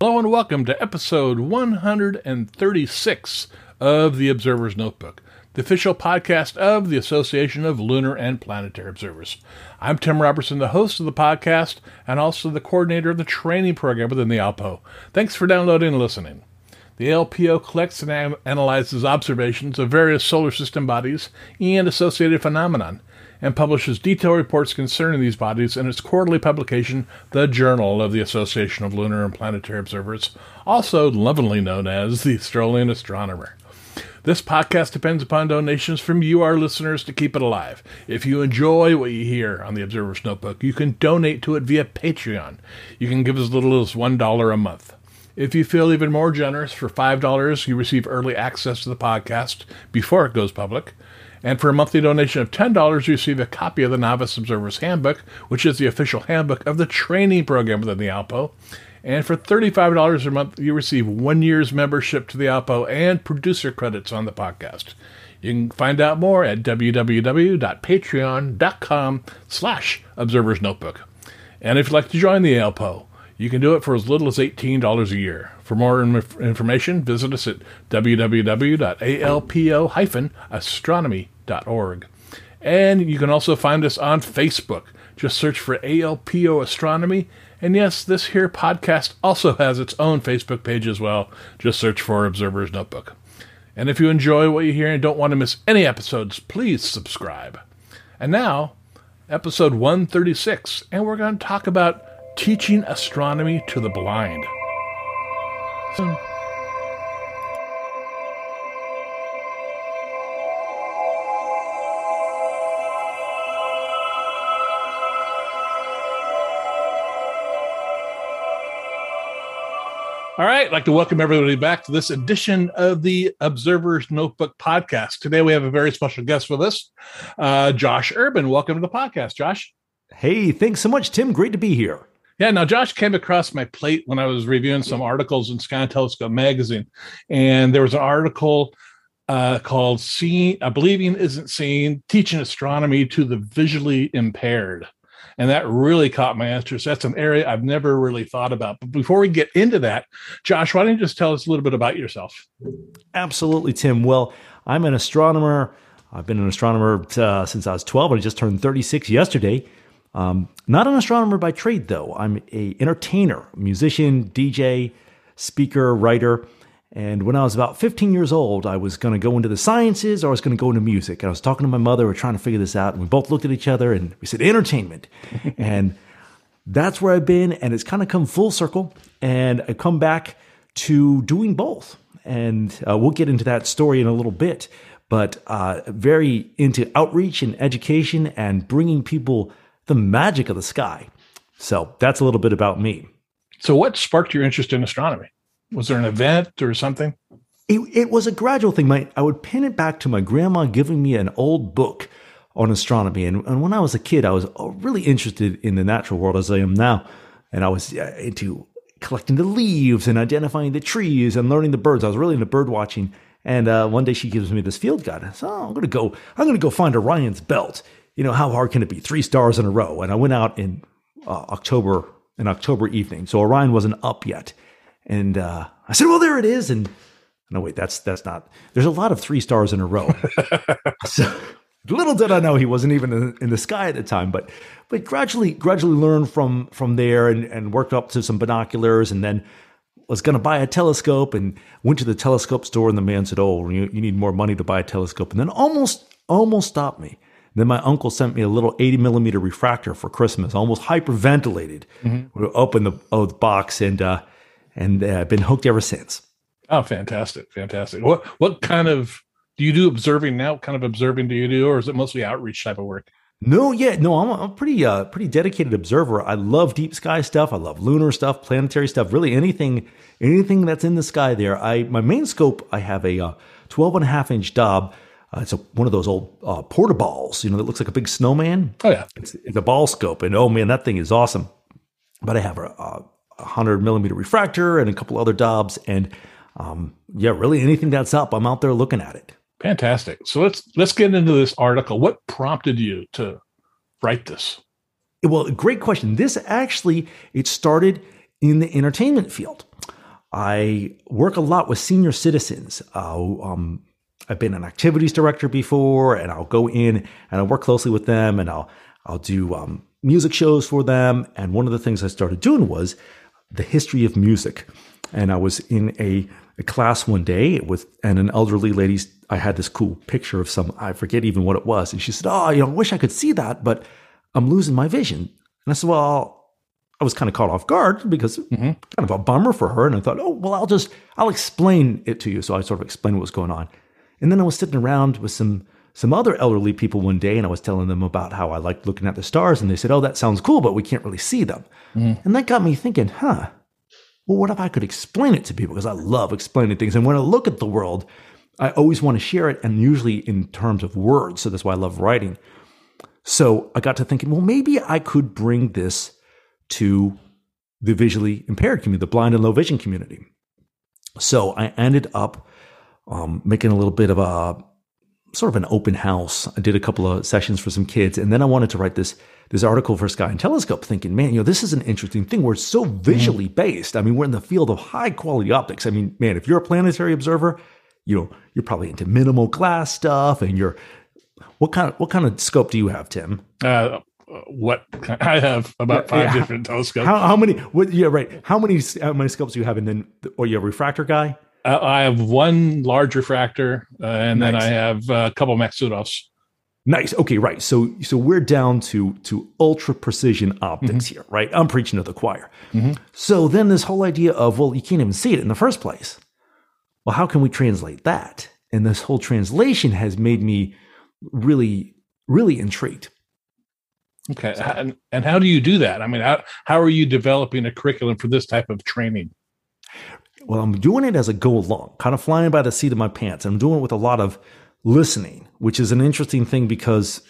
Hello and welcome to episode 136 of the Observer's Notebook, the official podcast of the Association of Lunar and Planetary Observers. I'm Tim Robertson, the host of the podcast and also the coordinator of the training program within the ALPO. Thanks for downloading and listening. The ALPO collects and analyzes observations of various solar system bodies and associated phenomenon and publishes detailed reports concerning these bodies in its quarterly publication, the Journal of the Association of Lunar and Planetary Observers, also lovingly known as the Strolling Astronomer. This podcast depends upon donations from you, our listeners, to keep it alive. If you enjoy what you hear on the Observer's Notebook, you can donate to it via Patreon. You can give as little as $1 a month. If you feel even more generous, for $5, you receive early access to the podcast before it goes public. And for a monthly donation of $10, you receive a copy of the Novice Observer's Handbook, which is the official handbook of the training program within the Alpo. And for $35 a month, you receive one year's membership to the Alpo and producer credits on the podcast. You can find out more at www.patreon.com slash observers notebook. And if you'd like to join the Alpo, you can do it for as little as $18 a year. For more information, visit us at www.alpo-astronomy.org. And you can also find us on Facebook. Just search for ALPO Astronomy. And yes, this here podcast also has its own Facebook page as well. Just search for Observer's Notebook. And if you enjoy what you hear and don't want to miss any episodes, please subscribe. And now, episode 136, and we're going to talk about teaching astronomy to the blind. So, All right, I'd like to welcome everybody back to this edition of the Observer's Notebook podcast. Today we have a very special guest with us, uh, Josh Urban. Welcome to the podcast, Josh. Hey, thanks so much, Tim. Great to be here. Yeah, now Josh came across my plate when I was reviewing some articles in Sky Telescope magazine, and there was an article uh, called "Seeing, uh, Believing Isn't Seeing: Teaching Astronomy to the Visually Impaired." And that really caught my interest. That's an area I've never really thought about. But before we get into that, Josh, why don't you just tell us a little bit about yourself? Absolutely, Tim. Well, I'm an astronomer. I've been an astronomer uh, since I was 12, and I just turned 36 yesterday. Um, not an astronomer by trade, though. I'm a entertainer, musician, DJ, speaker, writer. And when I was about 15 years old, I was going to go into the sciences or I was going to go into music. And I was talking to my mother. We are trying to figure this out. And we both looked at each other and we said, entertainment. and that's where I've been. And it's kind of come full circle. And I come back to doing both. And uh, we'll get into that story in a little bit. But uh, very into outreach and education and bringing people the magic of the sky. So that's a little bit about me. So, what sparked your interest in astronomy? Was there an event or something? It, it was a gradual thing. My, I would pin it back to my grandma giving me an old book on astronomy. And, and when I was a kid, I was uh, really interested in the natural world as I am now. And I was uh, into collecting the leaves and identifying the trees and learning the birds. I was really into bird watching. And uh, one day she gives me this field guide. So oh, I'm going to go. I'm going to go find Orion's belt you know, how hard can it be? Three stars in a row. And I went out in uh, October, an October evening. So Orion wasn't up yet. And uh, I said, well, there it is. And no, wait, that's, that's not, there's a lot of three stars in a row. so little did I know he wasn't even in, in, the sky at the time, but, but gradually, gradually learned from, from there and, and worked up to some binoculars and then was going to buy a telescope and went to the telescope store and the man said, oh, you, you need more money to buy a telescope. And then almost, almost stopped me then my uncle sent me a little 80 millimeter refractor for Christmas, almost hyperventilated. Mm-hmm. We opened the, oh, the box and uh, and I've uh, been hooked ever since. Oh, fantastic, fantastic! What what kind of do you do observing now? What kind of observing do you do, or is it mostly outreach type of work? No, yeah, no, I'm a, I'm a pretty uh pretty dedicated observer. I love deep sky stuff. I love lunar stuff, planetary stuff, really anything anything that's in the sky there. I my main scope, I have a uh, 12 and a half inch Dob. Uh, it's a, one of those old uh, Portaballs, you know, that looks like a big snowman. Oh yeah, It's, it's a ball scope, and oh man, that thing is awesome. But I have a, a, a hundred millimeter refractor and a couple other Dobs, and um, yeah, really anything that's up, I'm out there looking at it. fantastic. So let's let's get into this article. What prompted you to write this? Well, great question. This actually it started in the entertainment field. I work a lot with senior citizens. Uh, um, I've been an activities director before, and I'll go in and I'll work closely with them, and I'll I'll do um, music shows for them. And one of the things I started doing was the history of music. And I was in a, a class one day with, and an elderly lady. I had this cool picture of some, I forget even what it was, and she said, "Oh, you know, I wish I could see that, but I'm losing my vision." And I said, "Well." I was kind of caught off guard because kind of a bummer for her. And I thought, oh, well, I'll just, I'll explain it to you. So I sort of explained what was going on. And then I was sitting around with some, some other elderly people one day and I was telling them about how I liked looking at the stars. And they said, oh, that sounds cool, but we can't really see them. Mm. And that got me thinking, huh, well, what if I could explain it to people? Because I love explaining things. And when I look at the world, I always want to share it and usually in terms of words. So that's why I love writing. So I got to thinking, well, maybe I could bring this to the visually impaired community, the blind and low vision community. So I ended up um, making a little bit of a sort of an open house. I did a couple of sessions for some kids, and then I wanted to write this this article for Sky and Telescope, thinking, man, you know, this is an interesting thing. We're so visually based. I mean, we're in the field of high quality optics. I mean, man, if you're a planetary observer, you know, you're probably into minimal glass stuff, and you're what kind of what kind of scope do you have, Tim? Uh, what I have about five Yeah. different telescopes. How, how many? What? Yeah, right. How many? How many scopes do you have? And then, or you a refractor guy? Uh, I have one large refractor, uh, and then I have a couple of Maksutovs. Nice. Okay, right. So, so we're down to to ultra precision optics here, right? I'm preaching to the choir. So then, this whole idea of well, you can't even see it in the first place. Well, how can we translate that? And this whole translation has made me really, really intrigued. Okay, and, and how do you do that? I mean, how how are you developing a curriculum for this type of training? Well, I'm doing it as I go along, kind of flying by the seat of my pants. I'm doing it with a lot of listening, which is an interesting thing because,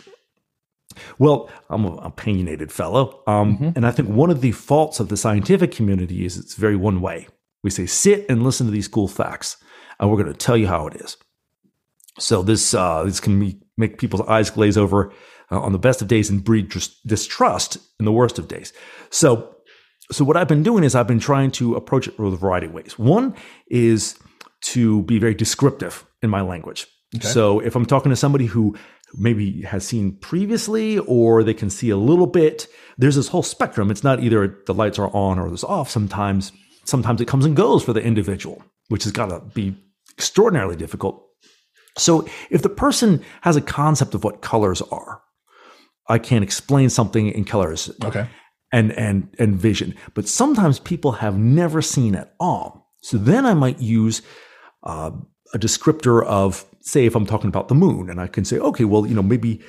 well, I'm an opinionated fellow. Um, And I think one of the faults of the scientific community is it's very one way. We say, sit and listen to these cool facts, and we're going to tell you how it is. So this uh, this can be, make people's eyes glaze over uh, on the best of days and breed distrust in the worst of days. So so what I've been doing is I've been trying to approach it with a variety of ways. One is to be very descriptive in my language. So if I'm talking to somebody who maybe has seen previously or they can see a little bit, there's this whole spectrum. It's not either the lights are on or it's off. Sometimes sometimes it comes and goes for the individual, which has got to be extraordinarily difficult. So if the person has a concept of what colors are, I can explain something in colors Okay, and and and vision. But sometimes people have never seen at all. So then I might use uh, a descriptor of, say, if I'm talking about the moon, and I can say, okay, well, you know, maybe.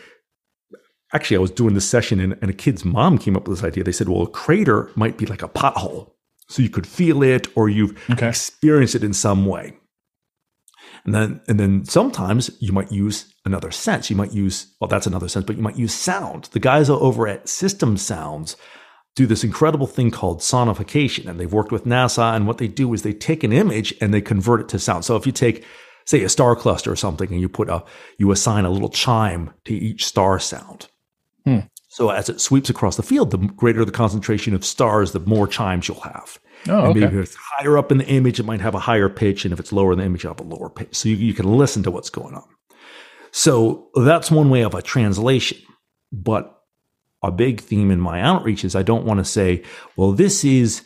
Actually, I was doing this session, and, and a kid's mom came up with this idea. They said, well, a crater might be like a pothole, so you could feel it, or you've Okay. experienced it in some way. And then, and then sometimes you might use another sense. You might use, well, that's another sense, but you might use sound. The guys over at System Sounds do this incredible thing called sonification, and they've worked with NASA. And what they do is they take an image and they convert it to sound. So if you take, say, a star cluster or something, and you put a, you assign a little chime to each star sound. Hmm. So as it sweeps across the field, the greater the concentration of stars, the more chimes you'll have. Oh, And okay. maybe if it's higher up in the image, it might have a higher pitch. And if it's lower in the image, you'll have a lower pitch. So you, you can listen to what's going on. So that's one way of a translation. But a big theme in my outreach is I don't want to say, well, this is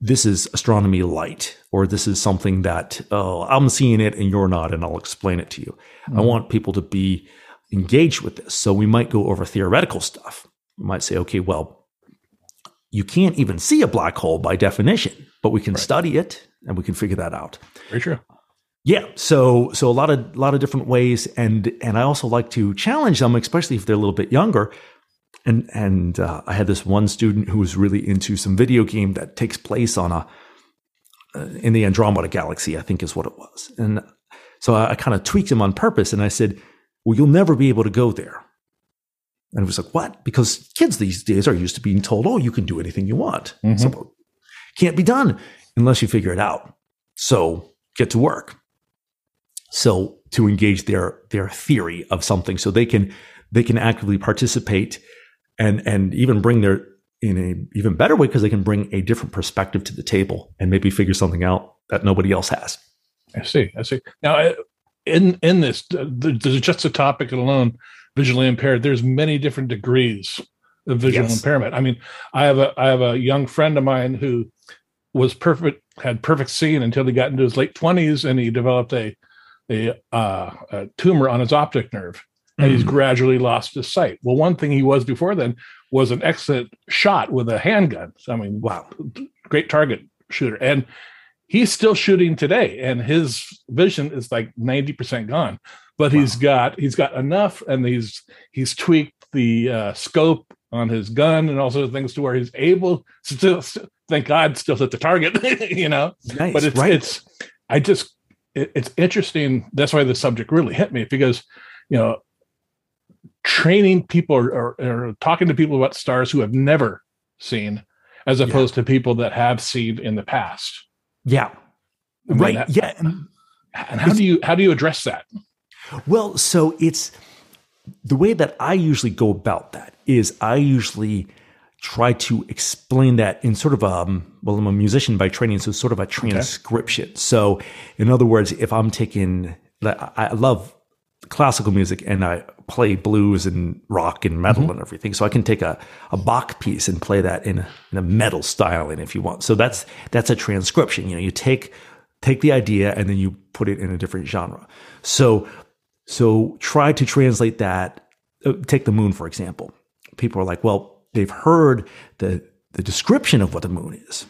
this is astronomy light, or this is something that oh, I'm seeing it and you're not, and I'll explain it to you. I mm. want people to be engaged with this. So we might go over theoretical stuff. We might say, okay, well, you can't even see a black hole by definition, but we can study it and we can figure that out. very true. Yeah, so so a lot of a lot of different ways, and and I also like to challenge them, especially if they're a little bit younger. And and uh, I had this one student who was really into some video game that takes place on a uh, in the Andromeda galaxy, I think is what it was. And so I, I kind of tweaked him on purpose, and I said, "Well, you'll never be able to go there." And he was like, "What?" Because kids these days are used to being told, "Oh, you can do anything you want." Mhm. So can't be done unless you figure it out. So get to work. So to engage their their theory of something, so they can they can actively participate and and even bring their in a even better way because they can bring a different perspective to the table and maybe figure something out that nobody else has. I see. I see. Now, in in this, there's just a topic alone, visually impaired. There's many different degrees of visual Yes. impairment. I mean, I have a I have a young friend of mine who was perfect, had perfect seeing until he got into his late twenties, and he developed a a, uh, a tumor on his optic nerve, and he's Mm. gradually lost his sight. Well, one thing he was before then was an excellent shot with a handgun. So, I mean, Wow. great target shooter and he's still shooting today and his vision is like 90% gone but he's got he's got enough and he's he's tweaked the uh, scope on his gun and all sorts of things to where he's able to still, still thank god still hit the target you know Nice. but it's right. it's i just it, it's interesting that's why the subject really hit me because you know training people or, or, or talking to people about stars who have never seen as Yeah. opposed to people that have seen in the past yeah. I mean, Right. that- Yeah. And- and how do you how do you address that Well, so it's the way that I usually go about that is I usually try to explain that in sort of um well I'm a musician by training so sort of a transcription. So in other words, if I'm taking I love classical music and I play blues and rock and metal and everything. So I can take a, a Bach piece and play that in a, in a metal styling if you want. So that's that's a transcription. You know, you take take the idea and then you put it in a different genre. So so try to translate that. uh, Take the moon for example. People are like, well, they've heard the the description of what the moon is,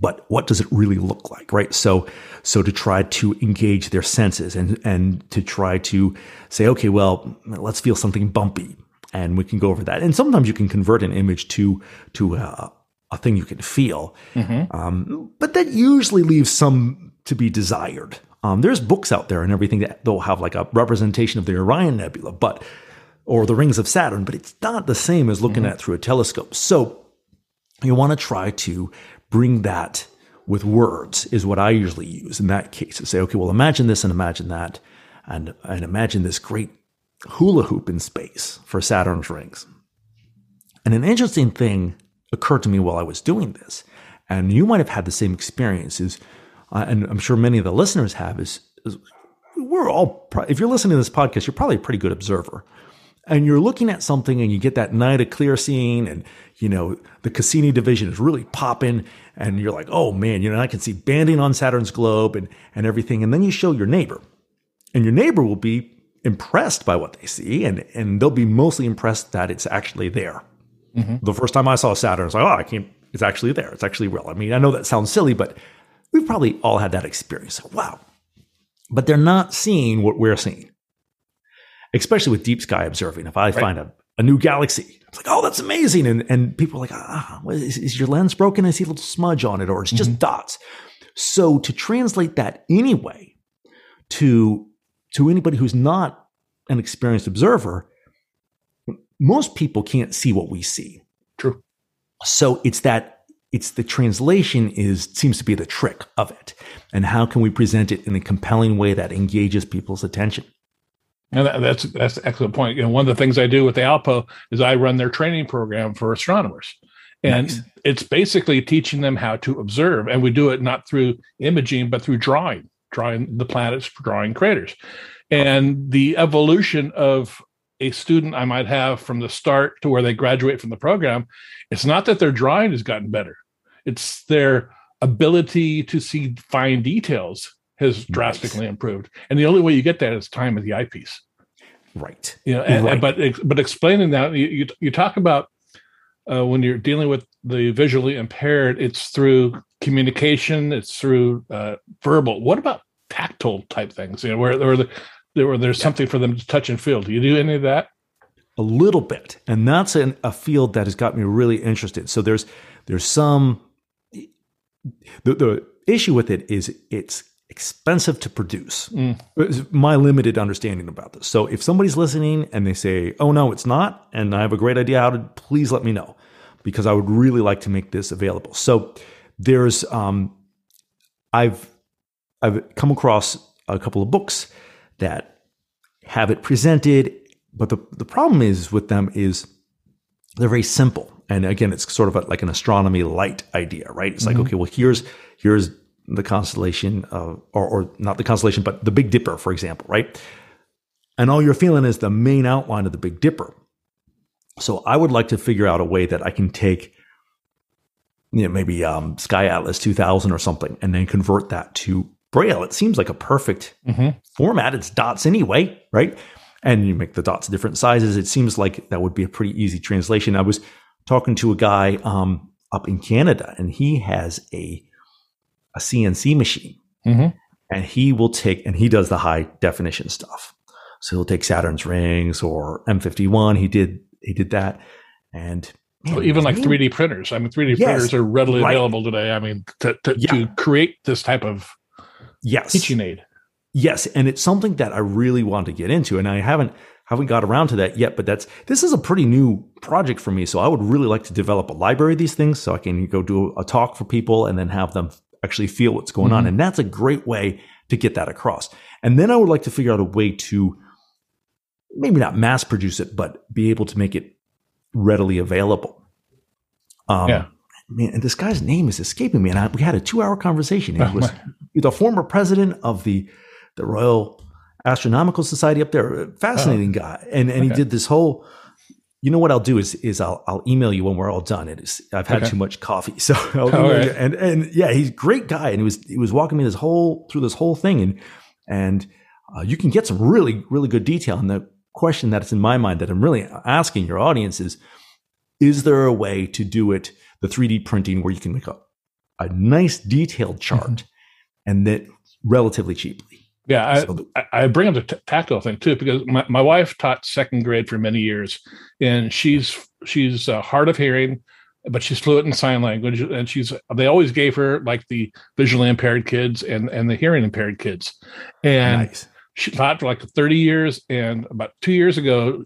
but what does it really look like, right? So so to try to engage their senses and and to try to say, okay, well, let's feel something bumpy, and we can go over that. And sometimes you can convert an image to to a, a thing you can feel, um, but that usually leaves some to be desired. Um, there's books out there and everything that they'll have like a representation of the Orion Nebula, but or the rings of Saturn, but it's not the same as looking at it through a telescope. So you want to try to bring that with words is what I usually use in that case to say, okay, well, imagine this and imagine that, and and imagine this great hula hoop in space for Saturn's rings. And an interesting thing occurred to me while I was doing this, and you might have had the same experience. Is uh, and I'm sure many of the listeners have is, is we're all if you're listening to this podcast, you're probably a pretty good observer and you're looking at something and you get that night of clear scene and you know the cassini division is really popping and you're like oh man you know i can see banding on saturn's globe and and everything. And then you show your neighbor and your neighbor will be impressed by what they see and and they'll be mostly impressed that it's actually there. Mm-hmm. The first time i saw saturn i was like oh i can't it's actually there. It's actually real. I mean i know that sounds silly but we've probably all had that experience. Wow. But they're not seeing what we're seeing especially with deep sky observing. If I find a, a new galaxy, it's like, oh, that's amazing. And, and people are like, ah, is, is your lens broken? I see a little smudge on it, or it's just dots. So to translate that anyway to, to anybody who's not an experienced observer, most people can't see what we see. True. So it's that it's the translation is seems to be the trick of it. And how can we present it in a compelling way that engages people's attention? And that, that's that's an excellent point. You know, one of the things I do with the Alpo is I run their training program for astronomers, and Nice. it's basically teaching them how to observe. And we do it not through imaging, but through drawing, drawing the planets, drawing craters, and the evolution of a student I might have from the start to where they graduate from the program. It's not that their drawing has gotten better; it's their ability to see fine details has drastically improved. And the only way you get that is time with the eyepiece Right. you know and, Right. but but explaining that you you, you talk about uh, when you're dealing with the visually impaired it's through communication it's through uh, verbal what about tactile type things, you know, where where, the, where there's yeah. something for them to touch and feel. Do you do any of that? A little bit, and that's an, a field that has got me really interested. So there's there's some the the issue with it is it's expensive to produce. Mm. My limited understanding about this. So if somebody's listening and they say, "Oh no, it's not," and I have a great idea how to, please let me know because I would really like to make this available. So there's um, I've I've come across a couple of books that have it presented, but the the problem is with them is they're very simple. And again, it's sort of a, like an astronomy light idea, right? It's mm-hmm. like, okay, well, here's here's the constellation of, or, or not the constellation, but the Big Dipper, for example, right? And all you're feeling is the main outline of the Big Dipper. So I would like to figure out a way that I can take, you know, maybe um, Sky Atlas 2000 or something, and then convert that to Braille. It seems like a perfect mm-hmm. format. It's dots anyway, right? And you make the dots different sizes. It seems like that would be a pretty easy translation. I was talking to a guy um, up in Canada, and he has a a CNC machine, mm-hmm. and he will take and he does the high definition stuff. So he'll take Saturn's rings or M51. He did he did that, and man, even like three D printers. I mean, three D yes, printers are readily right. available today. I mean, to to, yeah. to create this type of yes teaching aid. Yes, and it's something that I really want to get into, and I haven't haven't got around to that yet. But that's this is a pretty new project for me, so I would really like to develop a library of these things, so I can go do a talk for people and then have them actually feel what's going mm-hmm. on. And that's a great way to get that across. And then I would like to figure out a way to maybe not mass produce it, but be able to make it readily available. Um, yeah. Man, and this guy's name is escaping me. And I, we had a two hour conversation. He was the former president of the, the Royal Astronomical Society up there. Fascinating oh. guy. And, and okay. he did this whole you know what I'll do is is I'll I'll email you when we're all done. It is I've had okay. too much coffee, so I'll right. and and yeah, he's a great guy, and he was he was walking me this whole through this whole thing, and and uh, you can get some really really good detail. And the question that's in my mind that I'm really asking your audience is: Is there a way to do it the 3D printing where you can make a a nice detailed chart mm-hmm. and that relatively cheaply? Yeah, I, so the, I bring up the t- tactile thing too because my, my wife taught second grade for many years, and she's she's uh, hard of hearing, but she's fluent in sign language, and she's they always gave her like the visually impaired kids and and the hearing impaired kids, and nice. she taught for like thirty years, and about two years ago,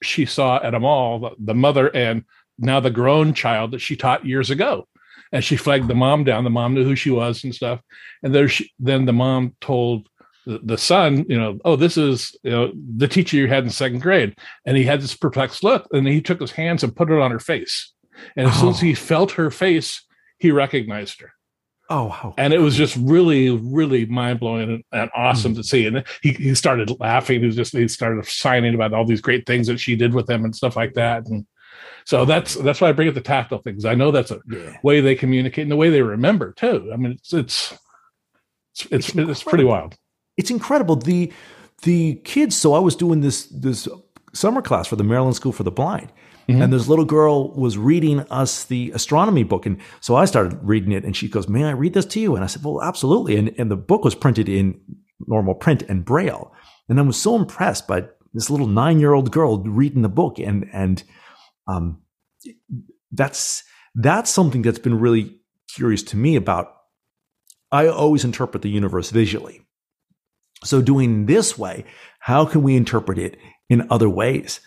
she saw at a mall the, the mother and now the grown child that she taught years ago and she flagged the mom down. The mom knew who she was and stuff. And there she, then the mom told the, son, you know, oh, this is you know the teacher you had in second grade, and he had this perplexed look, and he took his hands and put it on her face, and as oh. soon as he oh. felt her face, he recognized her. Oh, wow. And it was just really, really mind blowing and, and, awesome mm. to see. And he, he started laughing. He was just, he started signing about all these great things that she did with him and stuff like that. And so that's, that's why I bring up the tactile things. I know that's a yeah. way they communicate and the way they remember too. I mean, it's, it's, it's, it's, it's pretty wild it's incredible. The the kids. So I was doing this this summer class for the Maryland School for the Blind. Mm-hmm. And this little girl was reading us the astronomy book. And so I started reading it and she goes, May I read this to you? And I said, Well, absolutely. And, and the book was printed in normal print and braille. And I was so impressed by this little nine year old girl reading the book. And, and, um, that's, that's something that's been really curious to me about. I always interpret the universe visually. So doing this way, how can we interpret it in other ways?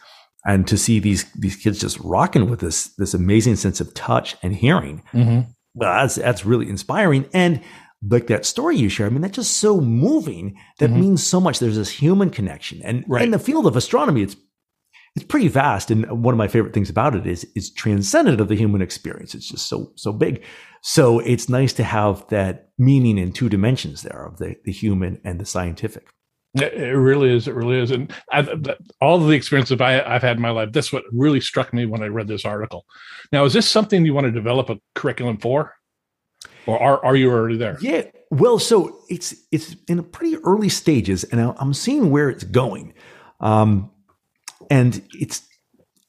And to see these these kids just rocking with this this amazing sense of touch and hearing, mm-hmm. well, that's that's really inspiring. And like that story you share, I mean, that's just so moving. That mm-hmm. means so much. There's this human connection, and right. in the field of astronomy, it's it's pretty vast. And one of my favorite things about it is it's transcendent of the human experience. It's just so so big. So it's nice to have that meaning in two dimensions there of the, the human and the scientific. It really is. It really is. And I've, all of the experiences I, have had in my life, this what really struck me when I read this article. Now, is this something you want to develop a curriculum for, or are are you already there? Yeah. Well, so it's it's in pretty early stages, and I'm seeing where it's going. Um, and it's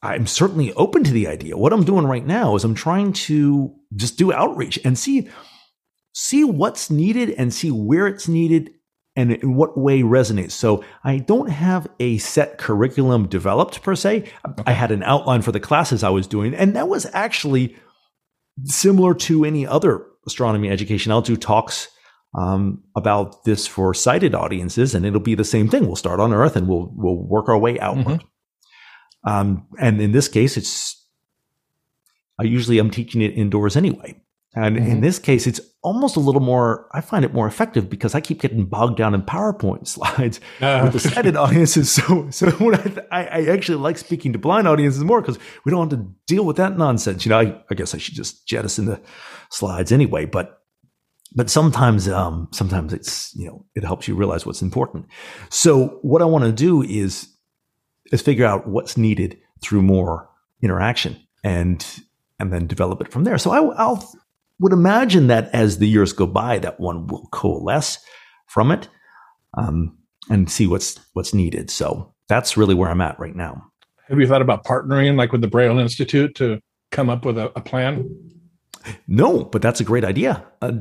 I'm certainly open to the idea. What I'm doing right now is I'm trying to just do outreach and see see what's needed and see where it's needed and in what way resonates. So I don't have a set curriculum developed per se. I had an outline for the classes I was doing, and that was actually similar to any other astronomy education. I'll do talks um, about this for sighted audiences, and it'll be the same thing. We'll start on Earth and we'll we'll work our way outward. Mm-hmm. Um, and in this case, it's I usually am teaching it indoors anyway. And mm-hmm. in this case, it's almost a little more, I find it more effective because I keep getting bogged down in PowerPoint slides uh. with the sighted audiences. So, so when I, I, actually like speaking to blind audiences more because we don't have to deal with that nonsense. You know, I, I guess I should just jettison the slides anyway, but, but sometimes, um, sometimes it's, you know, it helps you realize what's important. So what I want to do is, is figure out what's needed through more interaction and, and then develop it from there. So I, I'll, would imagine that as the years go by, that one will coalesce from it um, and see what's what's needed. So that's really where I'm at right now. Have you thought about partnering, like with the Braille Institute, to come up with a, a plan? No, but that's a great idea. Uh,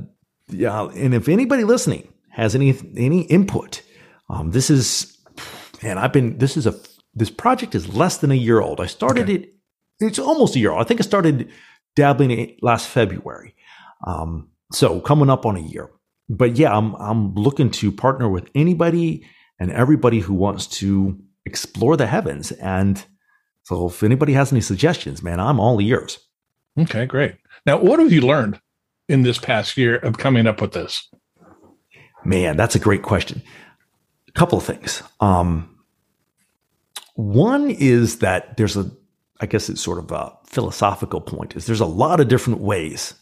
yeah, and if anybody listening has any any input, um, this is, and I've been this is a this project is less than a year old. I started okay. it. It's almost a year old. I think I started dabbling it last February. Um, so coming up on a year. But yeah, I'm I'm looking to partner with anybody and everybody who wants to explore the heavens. And so if anybody has any suggestions, man, I'm all ears. Okay, great. Now, what have you learned in this past year of coming up with this? Man, that's a great question. A couple of things. Um, one is that there's a, I guess it's sort of a philosophical point, is there's a lot of different ways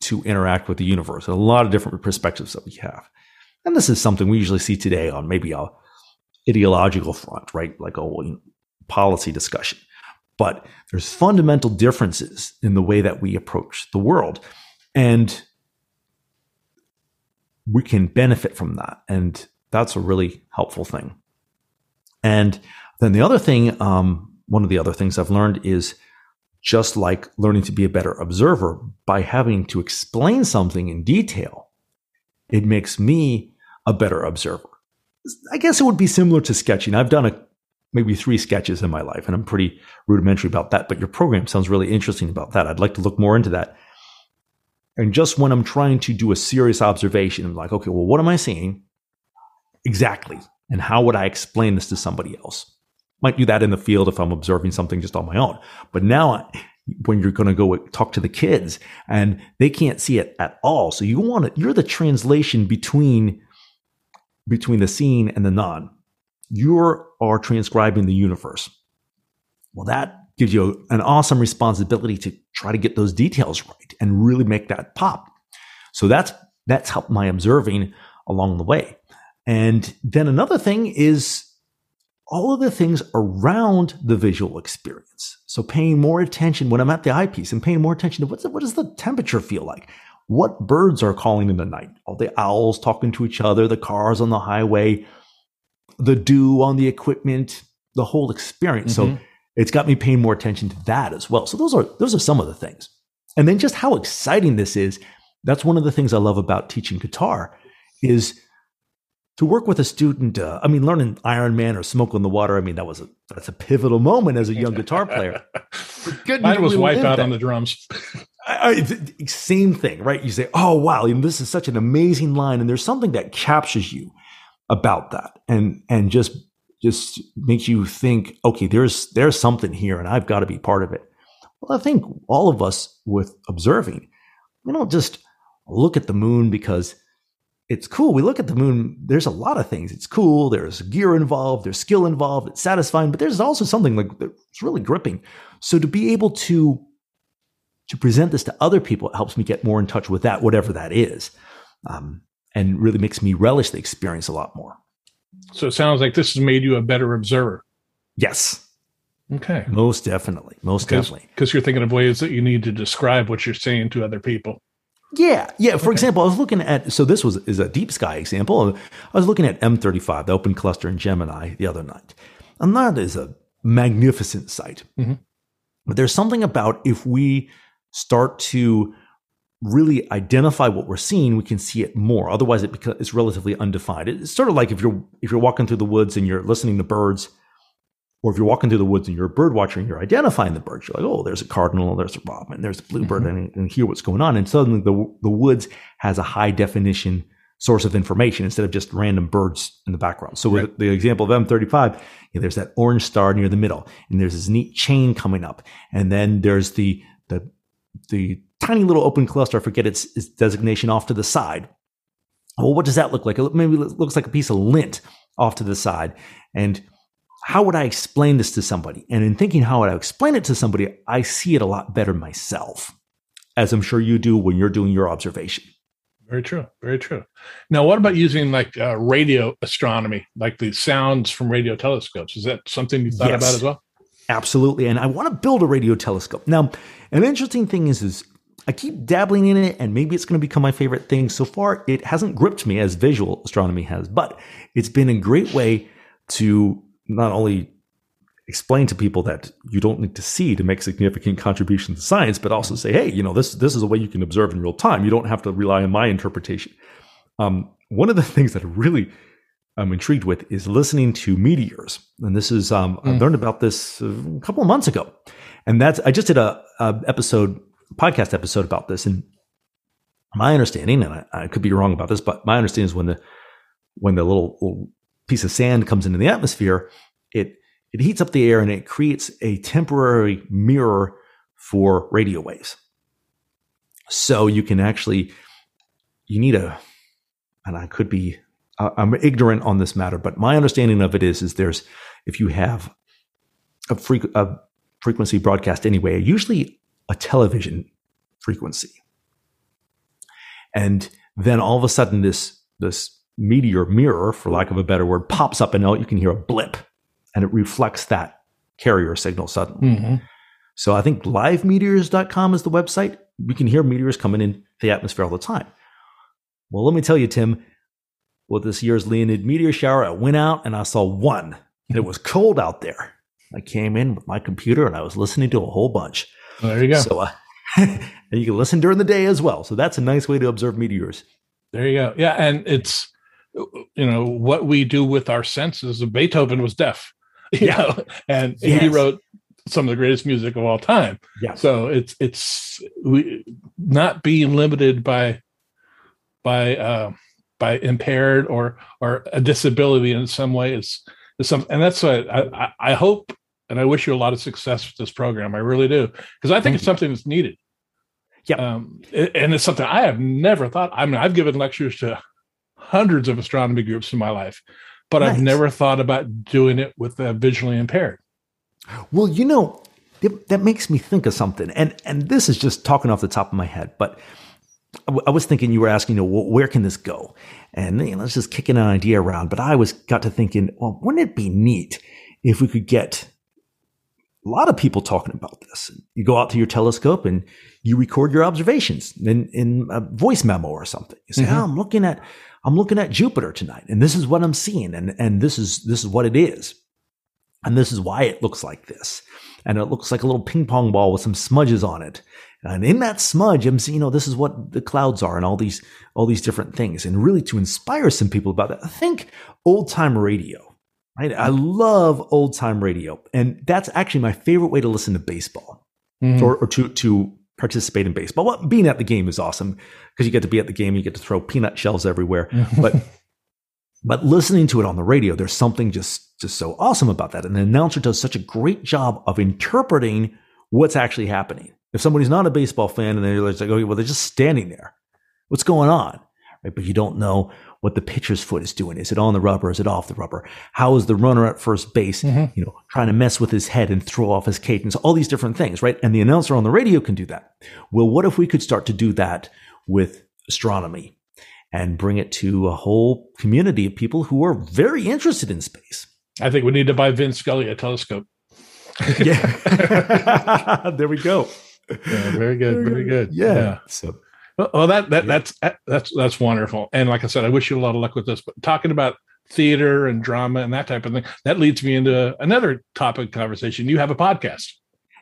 to interact with the universe. A lot of different perspectives that we have. And this is something we usually see today on maybe a ideological front, right? Like a policy discussion. But there's fundamental differences in the way that we approach the world. And we can benefit from that. And that's a really helpful thing. And then the other thing, um, one of the other things I've learned is just like learning to be a better observer by having to explain something in detail, it makes me a better observer. I guess it would be similar to sketching. I've done a, maybe three sketches in my life, and I'm pretty rudimentary about that. But your program sounds really interesting about that. I'd like to look more into that. And just when I'm trying to do a serious observation, I'm like, okay, well, what am I seeing exactly? And how would I explain this to somebody else? Might do that in the field if I'm observing something just on my own. But now when you're going to go talk to the kids and they can't see it at all. So you want to, you're the translation between, between the seen and the non. You are transcribing the universe. Well, that gives you an awesome responsibility to try to get those details right and really make that pop. So that's, that's helped my observing along the way. And then another thing is all of the things around the visual experience. So paying more attention when I'm at the eyepiece and paying more attention to what's the, what does the temperature feel like? What birds are calling in the night? All the owls talking to each other, the cars on the highway, the dew on the equipment, the whole experience. Mm-hmm. So it's got me paying more attention to that as well. So those are those are some of the things. And then just how exciting this is. That's one of the things I love about teaching guitar is to work with a student, uh, I mean, learning Iron Man or Smoke on the Water, I mean, that was a that's a pivotal moment as a young guitar player. Good Mine was Wipeout that. on the drums. I, I, same thing, right? You say, "Oh wow, you know, this is such an amazing line," and there's something that captures you about that, and and just just makes you think, "Okay, there's there's something here, and I've got to be part of it." Well, I think all of us with observing, we don't just look at the moon because it's cool. We look at the moon, there's a lot of things. It's cool. There's gear involved, there's skill involved, it's satisfying, but there's also something like it's really gripping. So to be able to to present this to other people it helps me get more in touch with that, whatever that is, um, and really makes me relish the experience a lot more. So it sounds like this has made you a better observer. Yes. Okay. Most definitely. Most because, definitely. Because you're thinking of ways that you need to describe what you're saying to other people. Yeah, yeah. For okay. example, I was looking at so this was is a deep sky example. I was looking at M35, the Open Cluster in Gemini, the other night, and that is a magnificent sight. Mm-hmm. But there's something about if we start to really identify what we're seeing, we can see it more. Otherwise, it becomes it's relatively undefined. It's sort of like if you're if you're walking through the woods and you're listening to birds, or if you're walking through the woods and you're a bird watcher and you're identifying the birds. You're like, oh, there's a cardinal, there's a robin, there's a bluebird, mm-hmm. and, and hear what's going on. And suddenly, the the woods has a high definition source of information instead of just random birds in the background. So right. with the example of M35, you know, there's that orange star near the middle, and there's this neat chain coming up, and then there's the the the tiny little open cluster. I forget its, its designation off to the side. Well, what does that look like? It maybe it looks like a piece of lint off to the side. And how would I explain this to somebody? And in thinking how would I explain it to somebody, I see it a lot better myself, as I'm sure you do when you're doing your observation. Very true. Very true. Now, what about using like uh, radio astronomy, like the sounds from radio telescopes? Is that something you thought yes, about as well? Absolutely. And I want to build a radio telescope. Now, an interesting thing is, is I keep dabbling in it, and maybe it's going to become my favorite thing. So far, it hasn't gripped me as visual astronomy has, but it's been a great way to not only explain to people that you don't need to see to make significant contributions to science, but also say, hey, you know, this this is a way you can observe in real time. You don't have to rely on my interpretation. Um, one of the things that really I'm intrigued with is listening to meteors, and this is um, mm. I learned about this a couple of months ago, and that's I just did a, a episode podcast episode about this, and my understanding, and I, I, could be wrong about this, but my understanding is when the when the little, little piece of sand comes into the atmosphere, it it heats up the air and it creates a temporary mirror for radio waves. So you can actually you need a and I could be I'm ignorant on this matter, but my understanding of it is is there's if you have a, a frequency broadcast anyway, usually a television frequency. And then all of a sudden, this, this meteor mirror, for lack of a better word, pops up and out. you can hear a blip and it reflects that carrier signal suddenly. Mm-hmm. So I think livemeteors.com is the website. We can hear meteors coming in the atmosphere all the time. Well, let me tell you, Tim, with this year's Leonid meteor shower, I went out and I saw one. And it was cold out there. I came in with my computer and I was listening to a whole bunch. Well, there you go. So, uh, and you can listen during the day as well. So that's a nice way to observe meteors. There you go. Yeah, and it's you know what we do with our senses. Beethoven was deaf, you yeah. know, and yes. he wrote some of the greatest music of all time. Yeah. So it's it's we not being limited by by uh, by impaired or or a disability in some way is is something, and that's what I, I, I hope and I wish you a lot of success with this program. I really do because I think Thank it's you. something that's needed. Yeah, um, and it's something I have never thought. I mean, I've given lectures to hundreds of astronomy groups in my life, but nice. I've never thought about doing it with the visually impaired. Well, you know, that makes me think of something, and and this is just talking off the top of my head, but I was thinking you were asking, you know, where can this go? And you know, let's just kicking an idea around. But I was got to thinking, well, wouldn't it be neat if we could get a lot of people talking about this. You go out to your telescope and you record your observations in, in a voice memo or something. You say, mm-hmm. oh, I'm looking at, I'm looking at Jupiter tonight and this is what I'm seeing. And, and this is, this is what it is. And this is why it looks like this. And it looks like a little ping pong ball with some smudges on it. And in that smudge, I'm seeing, you know, this is what the clouds are and all these, all these different things. And really to inspire some people about that, I think old time radio Right? I love old time radio, and that's actually my favorite way to listen to baseball mm-hmm. or, or, to to participate in baseball. Well, being at the game is awesome because you get to be at the game, you get to throw peanut shells everywhere, but. But listening to it on the radio, there's something just just so awesome about that. And the announcer does such a great job of interpreting what's actually happening. If somebody's not a baseball fan and they're like, oh, well, they're just standing there. What's going on? Right? But you don't know what the pitcher's foot is doing. Is it on the rubber? Is it off the rubber? How is the runner at first base, mm-hmm. you know, trying to mess with his head and throw off his cadence? All these different things, right? And the announcer on the radio can do that. Well, what if we could start to do that with astronomy and bring it to a whole community of people who are very interested in space? I think we need to buy Vince Scully a telescope. yeah. there we go. Yeah, very good. Very good. Yeah. yeah. So well, that that that's that's that's wonderful. And like I said, I wish you a lot of luck with this. But talking about theater and drama and that type of thing, that leads me into another topic conversation. You have a podcast.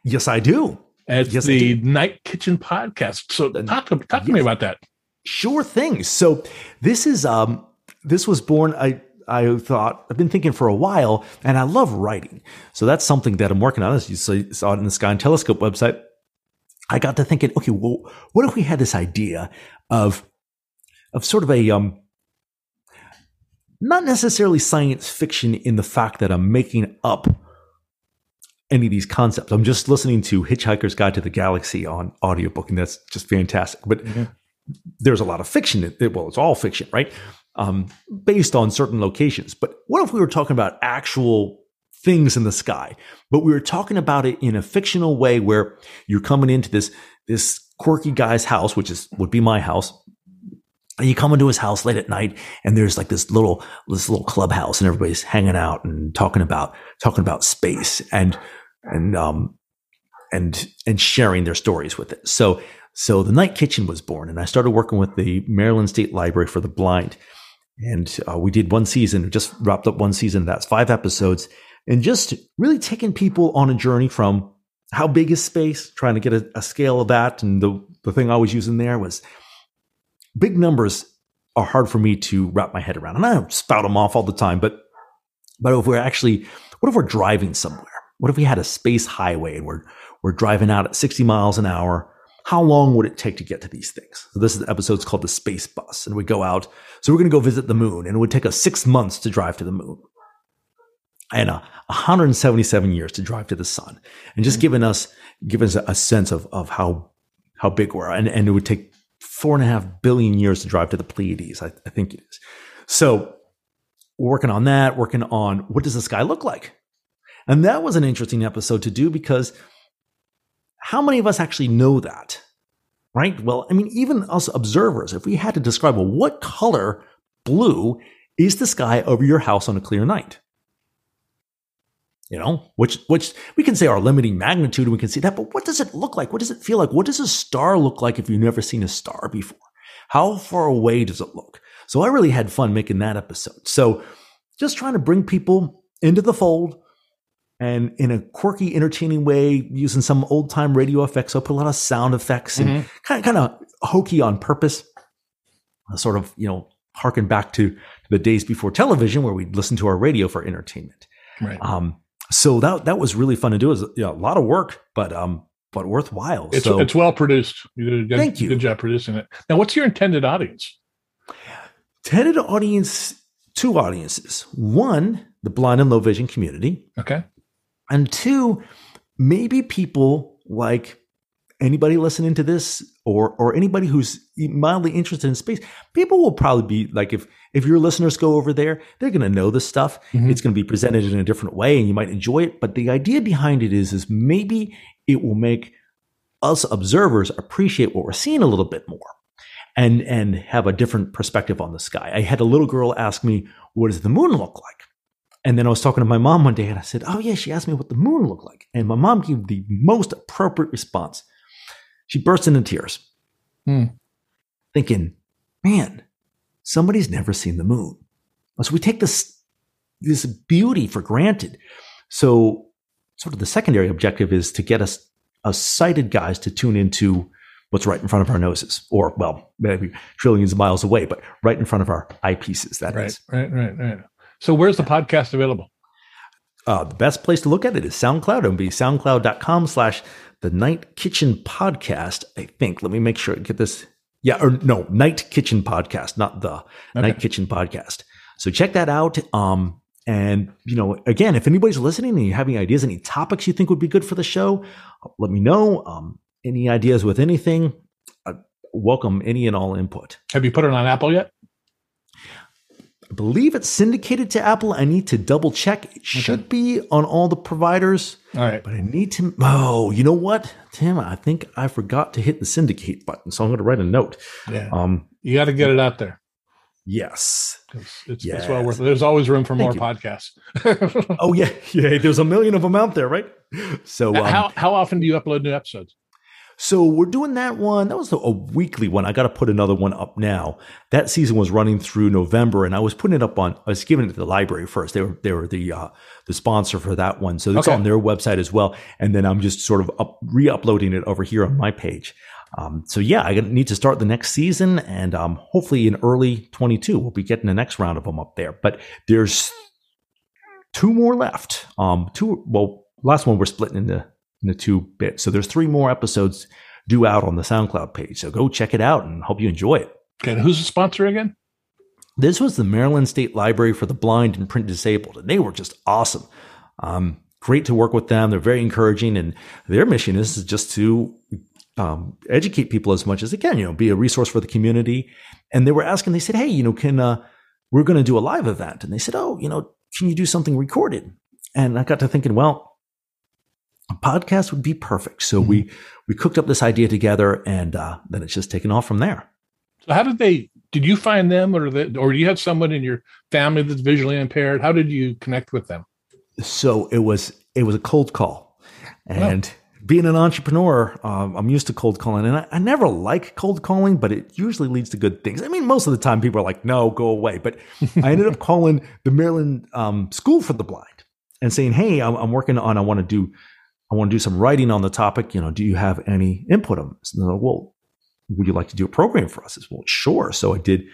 Yes, I do. It's Yes, the do. Night Kitchen Podcast. So talk to, talk to me about that. Sure thing. So this is um this was born I I thought I've been thinking for a while and I love writing. So that's something that I'm working on as you saw, saw it in the Sky and Telescope website. I got to thinking, okay, well, what if we had this idea of of sort of a um not necessarily science fiction in the fact that I'm making up any of these concepts. I'm just listening to Hitchhiker's Guide to the Galaxy on audiobook, and that's just fantastic. But there's a lot of fiction. it- Well, it's all fiction, right? Um, based on certain locations. But what if we were talking about actual things in the sky, but we were talking about it in a fictional way where you're coming into this this quirky guy's house, which is would be my house. And you come into his house late at night, and there's like this little this little clubhouse, and everybody's hanging out and talking about talking about space and and um and and sharing their stories with it. So so the Night Kitchen was born, and I started working with the Maryland State Library for the Blind, and uh, we did one season. Just wrapped up one season. That's five episodes, and just really taking people on a journey from how big is space, trying to get a, a scale of that. And the the thing I was using there was big numbers are hard for me to wrap my head around, and I spout them off all the time. But but if we're actually, what if we're driving somewhere? What if we had a space highway and we're we're driving out at 60 miles an hour? How long would it take to get to these things? So this is the episode's called the Space Bus, and we go out. So we're going to go visit the moon, and it would take us six months to drive to the moon, and uh, 177 years to drive to the sun, and just giving us giving us a, sense of of how how big we're, and and it would take four and a half billion years to drive to the Pleiades. I, I think it is. So we're working on that, working on what does the sky look like, and that was an interesting episode to do because how many of us actually know that? Right? Well, I mean, even us observers, if we had to describe, well, what color blue is the sky over your house on a clear night? You know, which which we can say our limiting magnitude, and we can see that, but what does it look like? What does it feel like? What does a star look like if you've never seen a star before? How far away does it look? So I really had fun making that episode. So just trying to bring people into the fold, and in a quirky, entertaining way, using some old time radio effects. So I put a lot of sound effects and kind of kind of hokey on purpose. Sort of, you know, harken back to the days before television where we'd listen to our radio for entertainment. Right. Um, so that that was really fun to do. It was you know, a lot of work, but um, but worthwhile. It's so it's well produced. You did Thank you. good job producing it. Now, what's your intended audience? intended audience, two audiences. One, the blind and low vision community. Okay. And two, maybe people like anybody listening to this or or anybody who's mildly interested in space, people will probably be like if if your listeners go over there, they're going to know this stuff. Mhm. It's going to be presented in a different way and you might enjoy it, but the idea behind it is is maybe it will make us observers appreciate what we're seeing a little bit more and and have a different perspective on the sky. I had a little girl ask me, "What does the moon look like?" And then I was talking to my mom one day and I said, Oh, yeah, she asked me what the moon looked like. And my mom gave the most appropriate response. She burst into tears, Hmm. thinking, Man, somebody's never seen the moon. So we take this, this beauty for granted. So, sort of the secondary objective is to get us, us sighted guys to tune into what's right in front of our noses, or, well, maybe trillions of miles away, but right in front of our eyepieces, That is. Right. Right. Right. Right. So, where's the podcast available? Uh, the best place to look at it is SoundCloud. It'll be soundcloud.com slash the Night Kitchen Podcast, I think. Let me make sure I get this. Yeah, or no, Night Kitchen Podcast, not the Night Kitchen Podcast. So check that out. Um, and, you know, again, if anybody's listening and you have any ideas, any topics you think would be good for the show, let me know. Um, any ideas with anything, I welcome any and all input. Have you put it on Apple yet? I believe it's syndicated to Apple. I need to double check. It should be on all the providers. All right. But I need to. Oh, you know what, Tim? I think I forgot to hit the syndicate button, so I'm going to write a note. Yeah. Um, You got to get it out there. yes. It's, it's, Yes. it's well worth it. There's always room for more you. podcasts. Oh yeah, yeah. There's a million of them out there, right? So, um, how, how often do you upload new episodes? So we're doing that one. That was a, a weekly one. I got to put another one up now. That season was running through November, and I was putting it up on. I was giving it to the library first. They were they were the uh, the sponsor for that one, so it's Okay. on their website as well. And then I'm just sort of up, re-uploading it over here on my page. Um, so yeah, I need to start the next season, and um, hopefully in early 22 we'll be getting the next round of them up there. But there's two more left. Um, two. Well, last one we're splitting into into two bits. So there's three more episodes due out on the SoundCloud page. So go check it out and hope you enjoy it. Okay, and who's the sponsor again? This was the Maryland State Library for the Blind and Print Disabled, and they were just awesome. Um, great to work with them. They're very encouraging, and their mission is just to um, educate people as much as they can. You know, be a resource for the community. And they were asking. They said, "Hey, you know, can uh, we're going to do a live event?" And they said, "Oh, you know, can you do something recorded?" And I got to thinking, well, a podcast would be perfect. So we we cooked up this idea together, and uh, then it's just taken off from there. So how did they? Did you find them, or the, or do you have someone in your family that's visually impaired? How did you connect with them? so it was it was a cold call and being an entrepreneur um, i'm used to cold calling and I, I never like cold calling but it usually leads to good things i mean most of the time people are like no go away but i ended up calling the maryland um, school for the blind and saying hey i'm, I'm working on i want to do i want to do some writing on the topic you know do you have any input on this and they're like well would you like to do a program for us I said, well sure so i did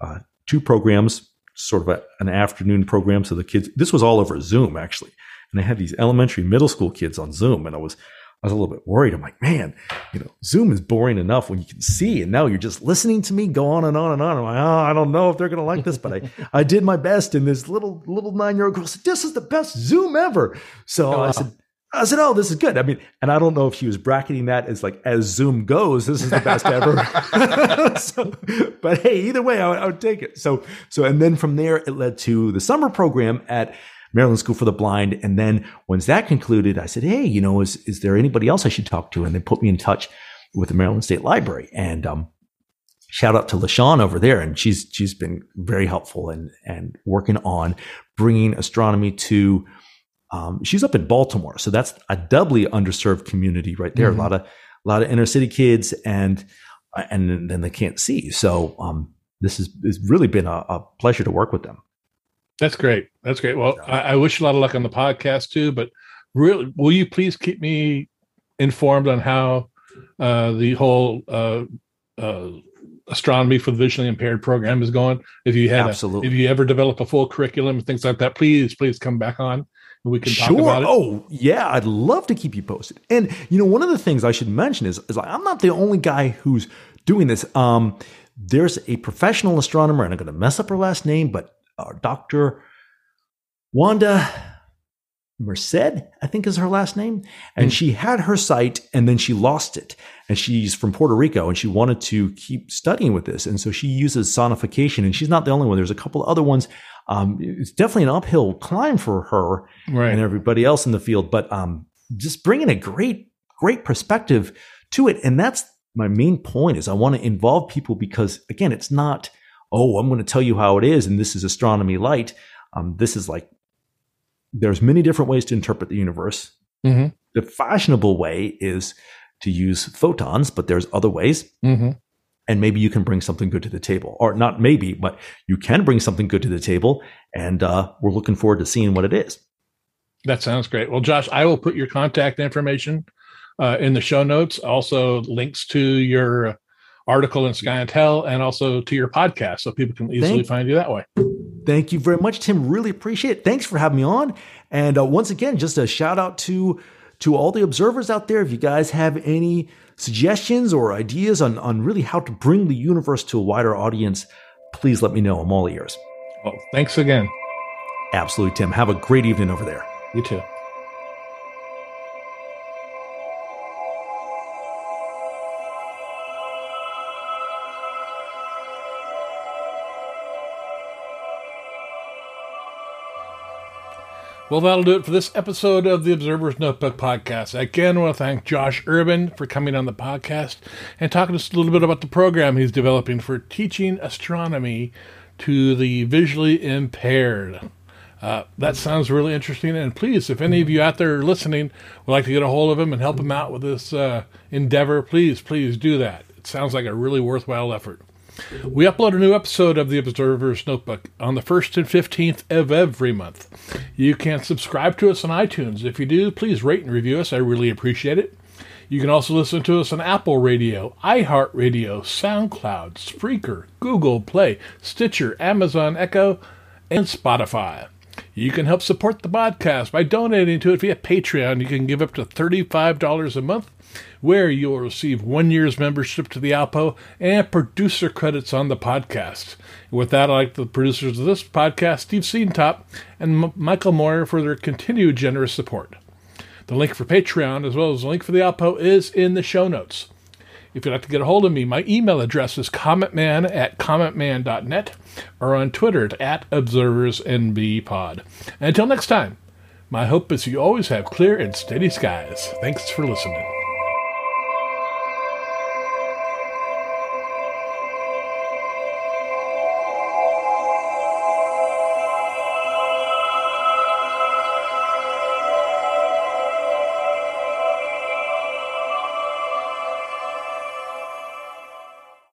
uh, two programs sort of a, an afternoon program. So the kids, this was all over Zoom actually. And I had these elementary, middle school kids on Zoom. And I was, I was a little bit worried. I'm like, man, you know, Zoom is boring enough when you can see. And now you're just listening to me go on and on and on. I'm like, oh, I don't know if they're going to like this, but I, I did my best. And this little, little nine year old girl said, this is the best Zoom ever. So I said, I said, "Oh, this is good." I mean, and I don't know if she was bracketing that as like as Zoom goes, this is the best ever. so, but hey, either way, I would, I would take it. So, so, and then from there, it led to the summer program at Maryland School for the Blind. And then once that concluded, I said, "Hey, you know, is is there anybody else I should talk to?" And they put me in touch with the Maryland State Library. And um, shout out to LaShawn over there, and she's she's been very helpful and and working on bringing astronomy to um, she's up in Baltimore, so that's a doubly underserved community right there. Mhm. A lot of a lot of inner city kids, and and then they can't see. So um, this has it's really been a, a pleasure to work with them. That's great. That's great. Well, I, I wish a lot of luck on the podcast too. But really, will you please keep me informed on how uh, the whole uh, uh, astronomy for the visually impaired program is going? If you had, a, if you ever develop a full curriculum and things like that, please, please come back on we can talk Sure. about it. Oh, yeah. I'd love to keep you posted. And you know, one of the things I should mention is, is like, I'm not the only guy who's doing this. Um, there's a professional astronomer, and I'm going to mess up her last name, but uh, Dr. Wanda Merced, I think is her last name. And Hmm. she had her site and then she lost it. And she's from Puerto Rico and she wanted to keep studying with this. And so she uses sonification. And she's not the only one. There's a couple other ones. Um, it's definitely an uphill climb for her Right. and everybody else in the field, but um, just bringing a great, great perspective to it. And that's my main point is I want to involve people because again, it's not, oh, I'm going to tell you how it is. And this is astronomy light. Um, this is like, there's many different ways to interpret the universe. Mhm. The fashionable way is to use photons, but there's other ways. hmm And maybe you can bring something good to the table, or not maybe, but you can bring something good to the table. And uh, we're looking forward to seeing what it is. That sounds great. Well, Josh, I will put your contact information uh, in the show notes. Also, links to your article in Sky and Tel, and also to your podcast, so people can easily Thank- find you that way. Thank you very much, Tim. Really appreciate it. Thanks for having me on. And uh, once again, just a shout out to to all the observers out there. If you guys have any suggestions or ideas on on really how to bring the universe to a wider audience, please let me know. I'm all ears. Well, thanks again. Absolutely, Tim. Have a great evening over there. You too. Well, that'll do it for this episode of the Observer's Notebook podcast. Again, I want to thank Josh Urban for coming on the podcast and talking to us a little bit about the program he's developing for teaching astronomy to the visually impaired. Uh, that sounds really interesting. And please, if any of you out there listening would like to get a hold of him and help him out with this uh, endeavor, please, please do that. It sounds like a really worthwhile effort. We upload a new episode of the Observer's Notebook on the 1st and 15th of every month. You can subscribe to us on iTunes. If you do, please rate and review us. I really appreciate it. You can also listen to us on Apple Radio, iHeartRadio, SoundCloud, Spreaker, Google Play, Stitcher, Amazon Echo, and Spotify. You can help support the podcast by donating to it via Patreon. You can give up to $35 a month, where you will receive one year's membership to the ALPO and producer credits on the podcast. With that, I'd like the producers of this podcast, Steve Siedentop and M- Michael Moyer, for their continued generous support. The link for Patreon, as well as the link for the ALPO, is in the show notes. If you'd like to get a hold of me, my email address is cometman at cometman.net or on Twitter at observersnbpod. Until next time, my hope is you always have clear and steady skies. Thanks for listening.